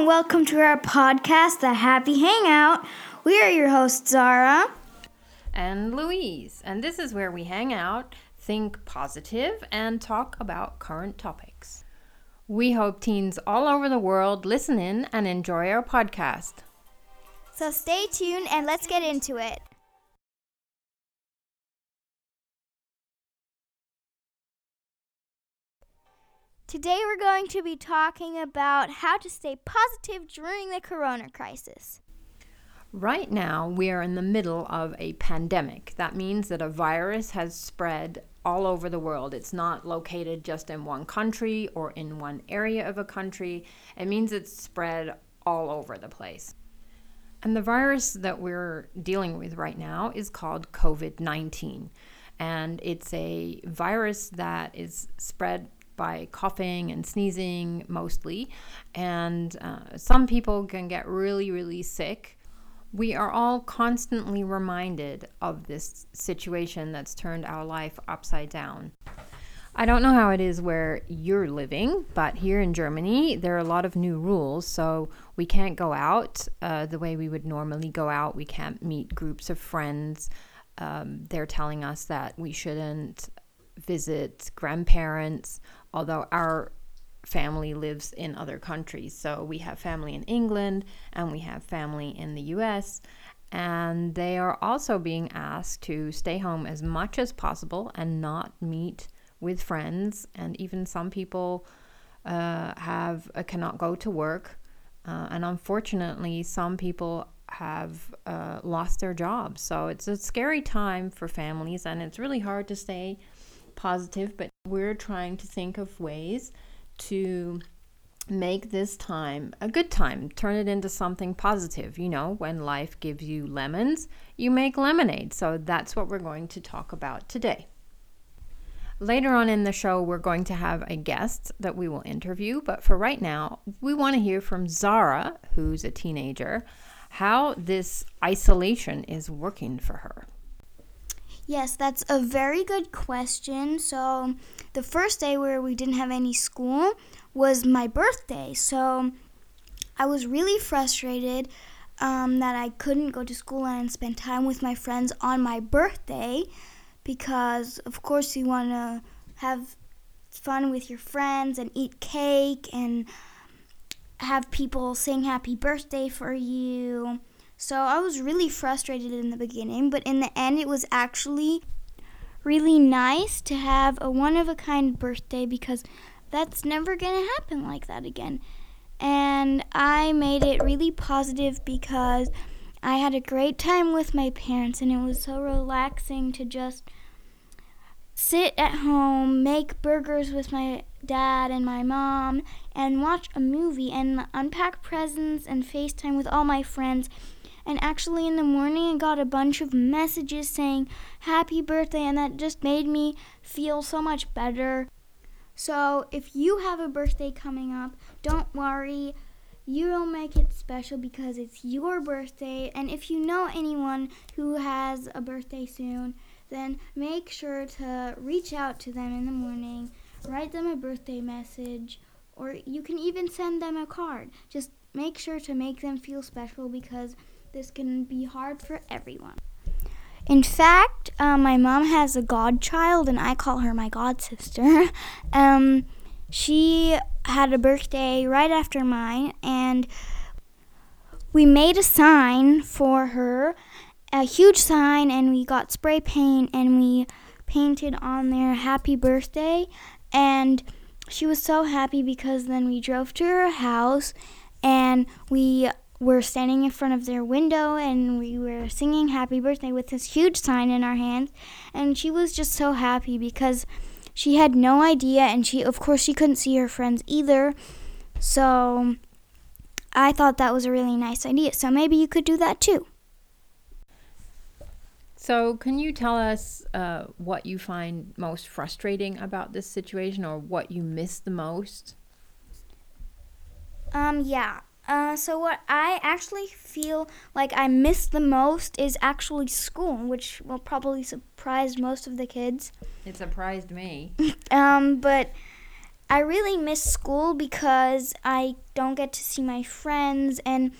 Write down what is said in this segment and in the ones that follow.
and welcome to our podcast, The Happy Hangout. We are your hosts, Zara and Louise, and this is where we hang out, think positive, and talk about current topics. We hope teens all over the world listen in and enjoy our podcast. So stay tuned and let's get into it. Today, we're going to be talking about how to stay positive during the corona crisis. Right now, we are in the middle of a pandemic. That means that a virus has spread all over the world. It's not located just in one country or in one area of a country. It means it's spread all over the place. And the virus that we're dealing with right now is called COVID 19. And it's a virus that is spread by coughing and sneezing mostly. And uh, some people can get really, really sick. We are all constantly reminded of this situation that's turned our life upside down. I don't know how it is where you're living, but here in Germany, there are a lot of new rules. So we can't go out uh, the way we would normally go out. We can't meet groups of friends. Um, they're telling us that we shouldn't visit grandparents although our family lives in other countries. So we have family in England and we have family in the US. And they are also being asked to stay home as much as possible and not meet with friends. And even some people uh, have uh, cannot go to work. Uh, and unfortunately, some people have uh, lost their jobs. So it's a scary time for families, and it's really hard to stay positive, but we're trying to think of ways to make this time a good time. Turn it into something positive. You know, when life gives you lemons, you make lemonade. So that's what we're going to talk about today. Later on in the show, we're going to have a guest that we will interview. But for right now, we want to hear from Zara, who's a teenager, how this isolation is working for her. Yes, that's a very good question. So, the first day where we didn't have any school was my birthday. So, I was really frustrated um, that I couldn't go to school and spend time with my friends on my birthday because, of course, you want to have fun with your friends and eat cake and have people sing happy birthday for you. So I was really frustrated in the beginning, but in the end, it was actually really nice to have a one of a kind birthday because that's never going to happen like that again. And I made it really positive because I had a great time with my parents, and it was so relaxing to just sit at home, make burgers with my dad and my mom, and watch a movie and unpack presents and FaceTime with all my friends and actually, in the morning, I got a bunch of messages saying happy birthday, and that just made me feel so much better. So, if you have a birthday coming up, don't worry. You'll make it special because it's your birthday. And if you know anyone who has a birthday soon, then make sure to reach out to them in the morning, write them a birthday message, or you can even send them a card. Just make sure to make them feel special because this can be hard for everyone. In fact, uh, my mom has a godchild, and I call her my god sister. um, she had a birthday right after mine, and we made a sign for her, a huge sign, and we got spray paint and we painted on there happy birthday. And she was so happy because then we drove to her house and we were standing in front of their window and we were singing happy birthday with this huge sign in our hands and she was just so happy because she had no idea and she of course she couldn't see her friends either. So i thought that was a really nice idea. So maybe you could do that too. So can you tell us uh, what you find most frustrating about this situation or what you miss the most? Um yeah uh, so what I actually feel like I miss the most is actually school, which will probably surprise most of the kids. It surprised me. um, but I really miss school because I don't get to see my friends, and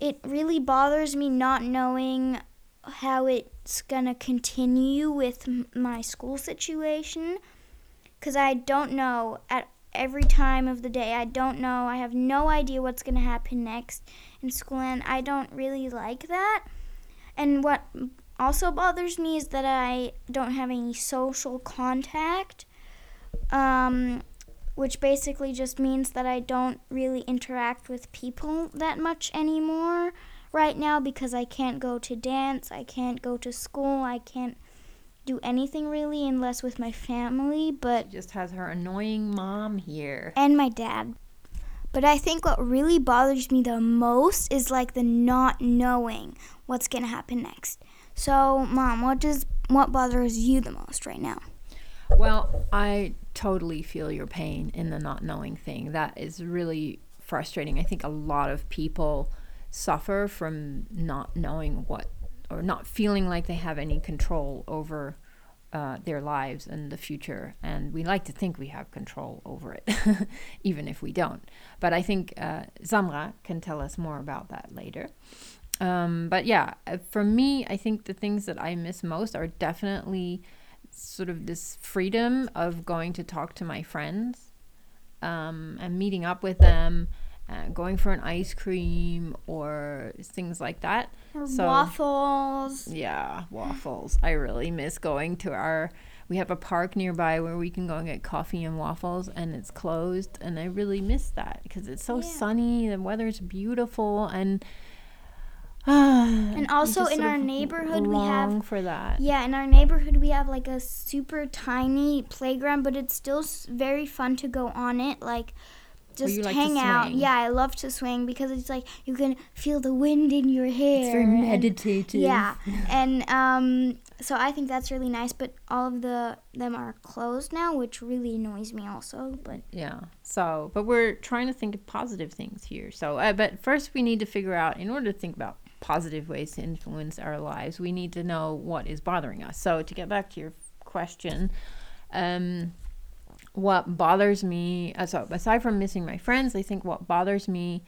it really bothers me not knowing how it's gonna continue with m- my school situation because I don't know at every time of the day. I don't know. I have no idea what's gonna happen next in school, and I don't really like that. And what also bothers me is that I don't have any social contact. Um, which basically just means that I don't really interact with people that much anymore right now because I can't go to dance, I can't go to school, I can't do anything really unless with my family, but She just has her annoying mom here. and my dad. But I think what really bothers me the most is like the not knowing what's going to happen next. So, mom, what does what bothers you the most right now? Well, I totally feel your pain in the not knowing thing. That is really frustrating. I think a lot of people suffer from not knowing what or not feeling like they have any control over uh, their lives and the future. And we like to think we have control over it, even if we don't. But I think uh, Zamra can tell us more about that later. Um, but yeah, uh, for me, I think the things that I miss most are definitely sort of this freedom of going to talk to my friends um, and meeting up with them, uh, going for an ice cream or things like that. Or So- waffles. Yeah, waffles. I really miss going to our. We have a park nearby where we can go and get coffee and waffles, and it's closed. And I really miss that because it's so Yeah. sunny. The weather's beautiful, and and And also in our neighborhood we have for that. Yeah, in our neighborhood we have like a super tiny playground, but it's still very fun to go on it. Like just you like to hang out. Yeah, I love to swing because it's like you can feel the wind in your hair. It's very and- meditative. Yeah, and um, so I think that's really nice. But all of the them are closed now, which really annoys me also. But Yeah. So, but we're trying to think of positive things here. So, uh, but first we need to figure out, in order to think about positive ways to influence our lives, we need to know what is bothering us. So, to get back to your question, um, what bothers me, so aside from missing my friends, I think what bothers me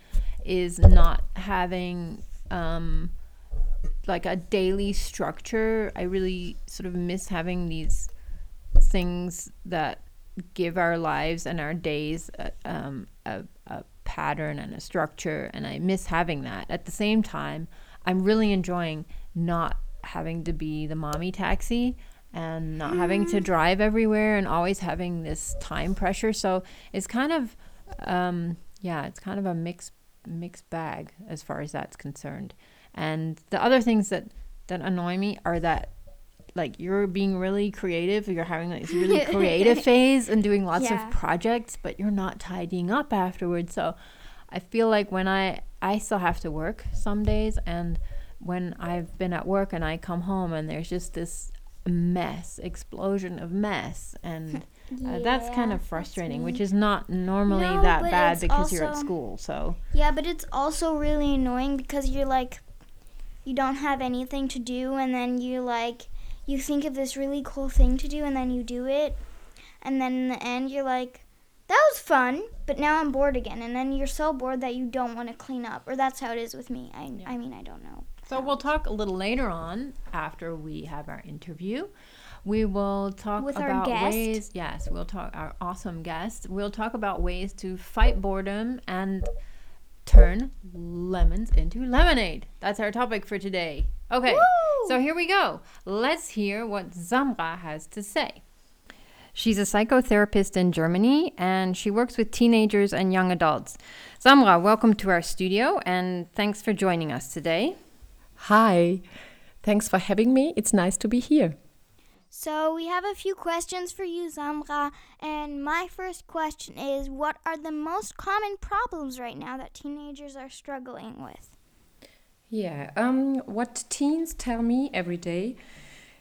is not having, um, like a daily structure. I really sort of miss having these things that give our lives and our days a, um, a, a pattern and a structure and i miss having that at the same time i'm really enjoying not having to be the mommy taxi and not having to drive everywhere and always having this time pressure. So it's kind of um, yeah it's kind of a mixed mixed bag as far as that's concerned. And the other things that that annoy me are that like you're being really creative. You're having like this really creative phase and doing lots Yeah. of projects but you're not tidying up afterwards. So i feel like when i i still have to work some days and when i've been at work and i come home and there's just this mess explosion of mess and uh, that's kind of frustrating which is not normally No, that bad because you're at school so Yeah, but it's also really annoying because you're like, you don't have anything to do, and then you like, you think of this really cool thing to do, and then you do it, and then in the end you're like, that was fun, but now I'm bored again, and then you're so bored that you don't want to clean up, or that's how it is with me. I, I mean, I don't know. So we'll talk a little later on after we have our interview. We will talk With our about ways. Yes, we'll talk our awesome guest. We'll talk about ways to fight boredom and turn lemons into lemonade. That's our topic for today. Okay, Woo! so here we go. Let's hear what Zamra has to say. She's a psychotherapist in Germany and she works with teenagers and young adults. Zamra, welcome to our studio and thanks for joining us today. Hi, thanks for having me. It's nice to be here. So we have a few questions for you, Zamra, and my first question is, what are the most common problems right now that teenagers are struggling with? Yeah, um, what teens tell me every day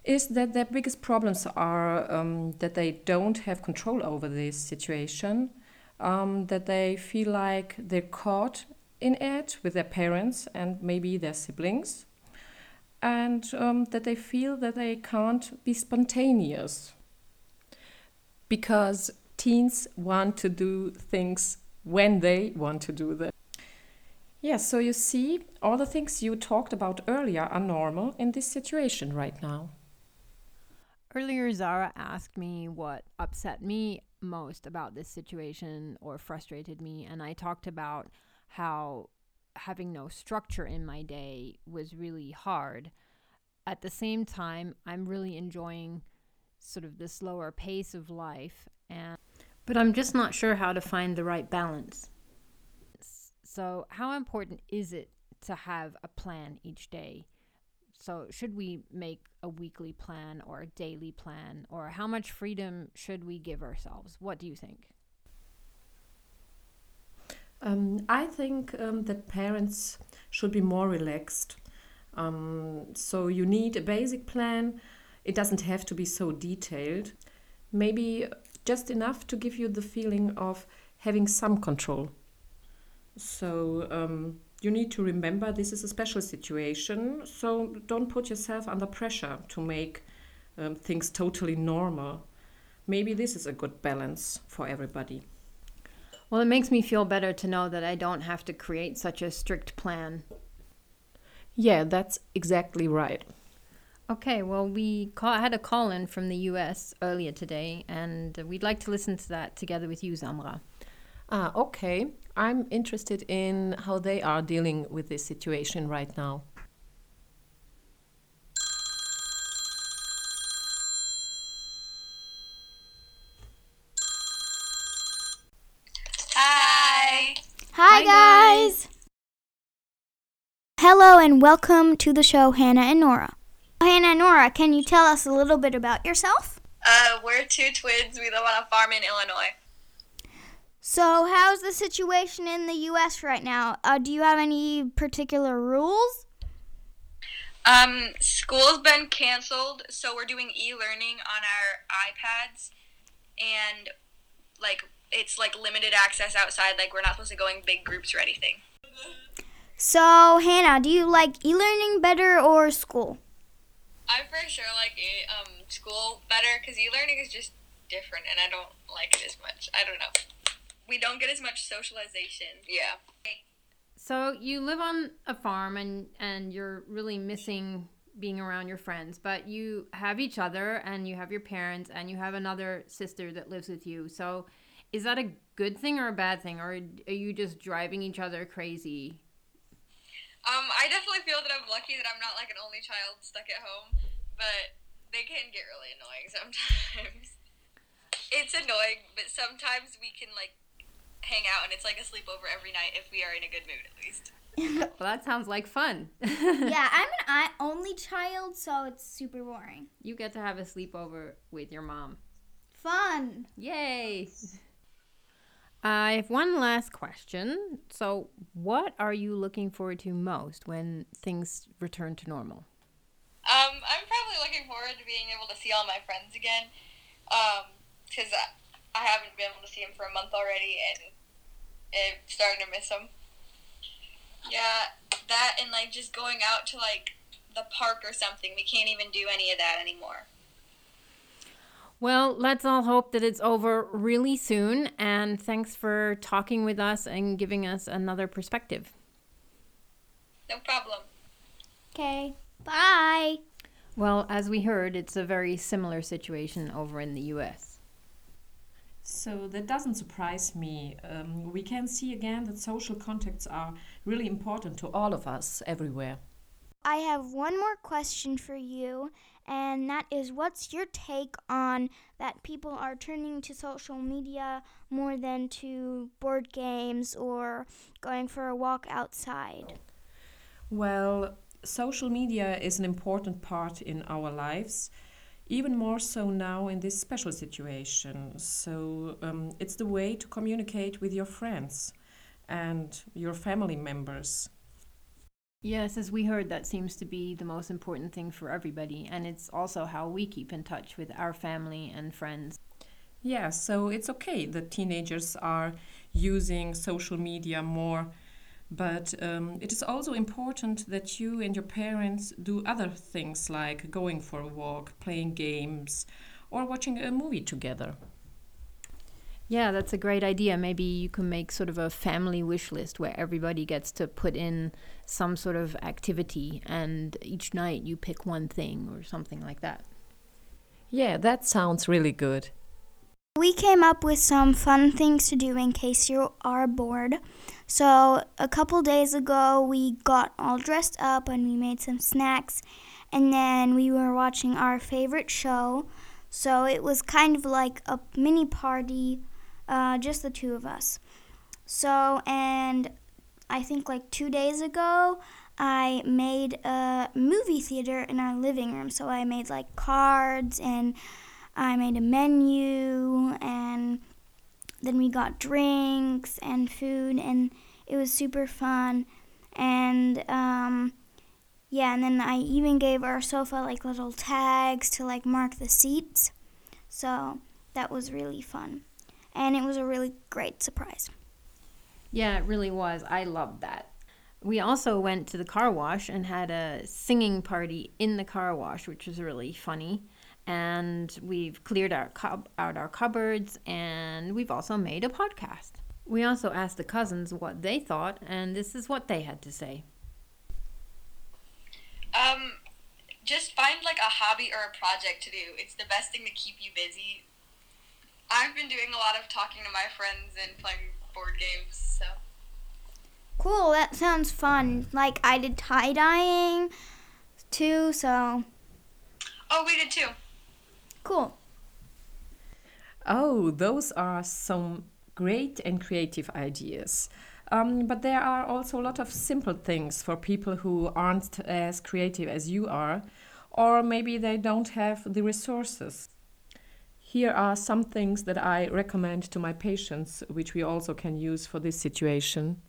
is that their biggest problems are um, that they don't have control over this situation, um, that they feel like they're caught in it with their parents and maybe their siblings, and um, that they feel that they can't be spontaneous. Because teens want to do things when they want to do them. Yeah, so you see, all the things you talked about earlier are normal in this situation right now. Earlier, Zara asked me what upset me most about this situation or frustrated me, and I talked about how having no structure in my day was really hard. At the same time, I'm really enjoying sort of the slower pace of life and but I'm just not sure how to find the right balance. So, how important is it to have a plan each day? So, should we make a weekly plan or a daily plan or how much freedom should we give ourselves? What do you think? Um, I think um, that parents should be more relaxed. Um, so you need a basic plan. It doesn't have to be so detailed. Maybe just enough to give you the feeling of having some control. So um, you need to remember this is a special situation. So don't put yourself under pressure to make um, things totally normal. Maybe this is a good balance for everybody. Well, it makes me feel better to know that I don't have to create such a strict plan. Yeah, that's exactly right. Okay, well, we call, had a call in from the US earlier today, and we'd like to listen to that together with you, Zamra. Ah, okay. I'm interested in how they are dealing with this situation right now. Hi. Hi, guys. Hello and welcome to the show, Hannah and Nora. Hannah and Nora, can you tell us a little bit about yourself? Uh, we're two twins. We live on a farm in Illinois. So, how's the situation in the U.S. right now? Uh, do you have any particular rules? Um, school's been canceled, so we're doing e-learning on our iPads, and like it's like limited access outside. Like we're not supposed to go in big groups or anything. So, Hannah, do you like e learning better or school? I for sure like e- um school better because e-learning is just different, and I don't like it as much. I don't know. We don't get as much socialization. Yeah. So, you live on a farm and, and you're really missing being around your friends, but you have each other and you have your parents and you have another sister that lives with you. So, is that a good thing or a bad thing? Or are you just driving each other crazy? Um, I definitely feel that I'm lucky that I'm not like an only child stuck at home, but they can get really annoying sometimes. it's annoying, but sometimes we can like hang out and it's like a sleepover every night if we are in a good mood at least. Well, that sounds like fun. yeah, I'm an I- only child, so it's super boring. You get to have a sleepover with your mom. Fun. Yay! I have one last question. So, what are you looking forward to most when things return to normal? Um, I'm probably looking forward to being able to see all my friends again, um, because I, I haven't been able to see them for a month already, and I'm starting to miss them. Yeah, that and like just going out to like the park or something. We can't even do any of that anymore. Well, let's all hope that it's over really soon. And thanks for talking with us and giving us another perspective. No problem. Okay. Bye. Well, as we heard, it's a very similar situation over in the US. So that doesn't surprise me. Um, we can see again that social contacts are really important to all of us everywhere. I have one more question for you, and that is what's your take on that people are turning to social media more than to board games or going for a walk outside? Well, social media is an important part in our lives, even more so now in this special situation. So um, it's the way to communicate with your friends and your family members. Yes, as we heard, that seems to be the most important thing for everybody. And it's also how we keep in touch with our family and friends. Yeah, so it's okay that teenagers are using social media more, but um, it is also important that you and your parents do other things like going for a walk, playing games, or watching a movie together. Yeah, that's a great idea. Maybe you can make sort of a family wish list where everybody gets to put in some sort of activity and each night you pick one thing or something like that. Yeah, that sounds really good. We came up with some fun things to do in case you are bored. So, a couple days ago, we got all dressed up and we made some snacks, and then we were watching our favorite show. So, it was kind of like a mini party uh, just the two of us. So, and I think like two days ago, I made a movie theater in our living room. So I made like cards and I made a menu and then we got drinks and food and it was super fun. And um, yeah, and then I even gave our sofa like little tags to like mark the seats. So that was really fun and it was a really great surprise. Yeah, it really was. I loved that. We also went to the car wash and had a singing party in the car wash, which was really funny. And we've cleared our cub- out our cupboards, and we've also made a podcast. We also asked the cousins what they thought, and this is what they had to say. Um, just find like a hobby or a project to do. It's the best thing to keep you busy I've been doing a lot of talking to my friends and playing board games, so. Cool, that sounds fun. Like I did tie dyeing too, so. Oh, we did too. Cool. Oh, those are some great and creative ideas. Um, but there are also a lot of simple things for people who aren't as creative as you are, or maybe they don't have the resources. Here are some things that I recommend to my patients, which we also can use for this situation.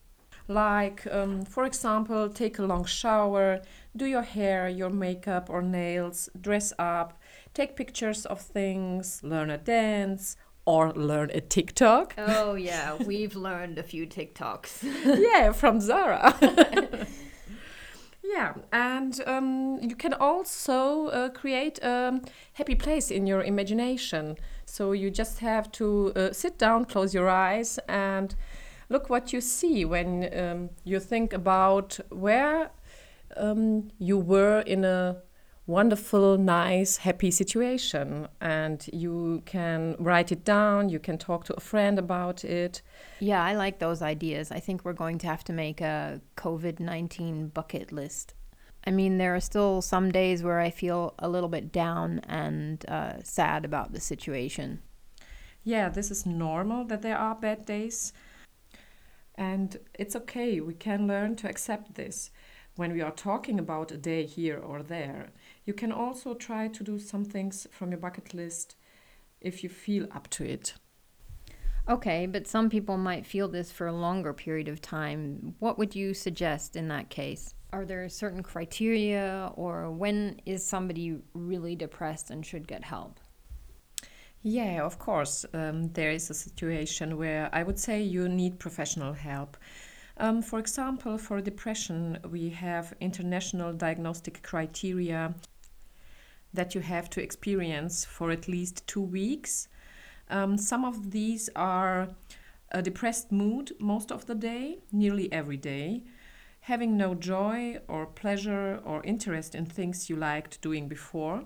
Like, um, for example, take a long shower, do your hair, your makeup or nails, dress up, take pictures of things, learn a dance, or learn a TikTok. Oh, yeah, we've learned a few TikToks. yeah, from Zara. Yeah, and um, you can also uh, create a happy place in your imagination. So you just have to uh, sit down, close your eyes, and look what you see when um, you think about where um, you were in a wonderful, nice, happy situation. And you can write it down, you can talk to a friend about it. Yeah, I like those ideas. I think we're going to have to make a COVID 19 bucket list. I mean, there are still some days where I feel a little bit down and uh, sad about the situation. Yeah, this is normal that there are bad days. And it's okay, we can learn to accept this. When we are talking about a day here or there, you can also try to do some things from your bucket list if you feel up to it. Okay, but some people might feel this for a longer period of time. What would you suggest in that case? Are there certain criteria, or when is somebody really depressed and should get help? Yeah, of course. Um, there is a situation where I would say you need professional help. Um, for example, for depression, we have international diagnostic criteria that you have to experience for at least two weeks um, some of these are a depressed mood most of the day, nearly every day, having no joy or pleasure or interest in things you liked doing before,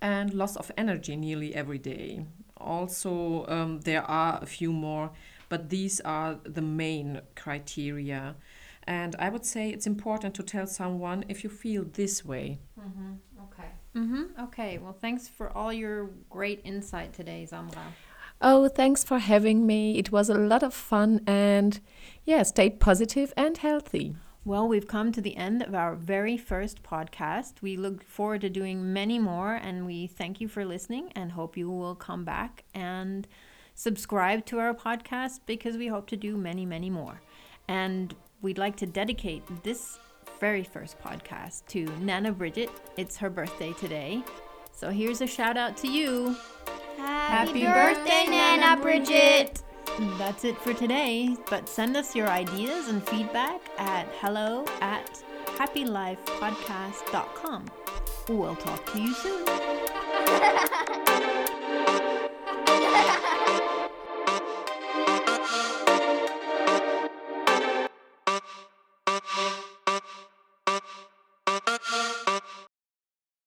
and loss of energy nearly every day. Also, um, there are a few more, but these are the main criteria. And I would say it's important to tell someone if you feel this way. Mm-hmm. Okay. Mm-hmm. Okay. Well, thanks for all your great insight today, Zamra. Oh, thanks for having me. It was a lot of fun and yeah, stay positive and healthy. Well, we've come to the end of our very first podcast. We look forward to doing many more and we thank you for listening and hope you will come back and subscribe to our podcast because we hope to do many, many more. And we'd like to dedicate this very first podcast to Nana Bridget. It's her birthday today. So here's a shout out to you. Happy, Happy birthday, Nana Bridget! That's it for today, but send us your ideas and feedback at hello at happylifepodcast.com. We'll talk to you soon.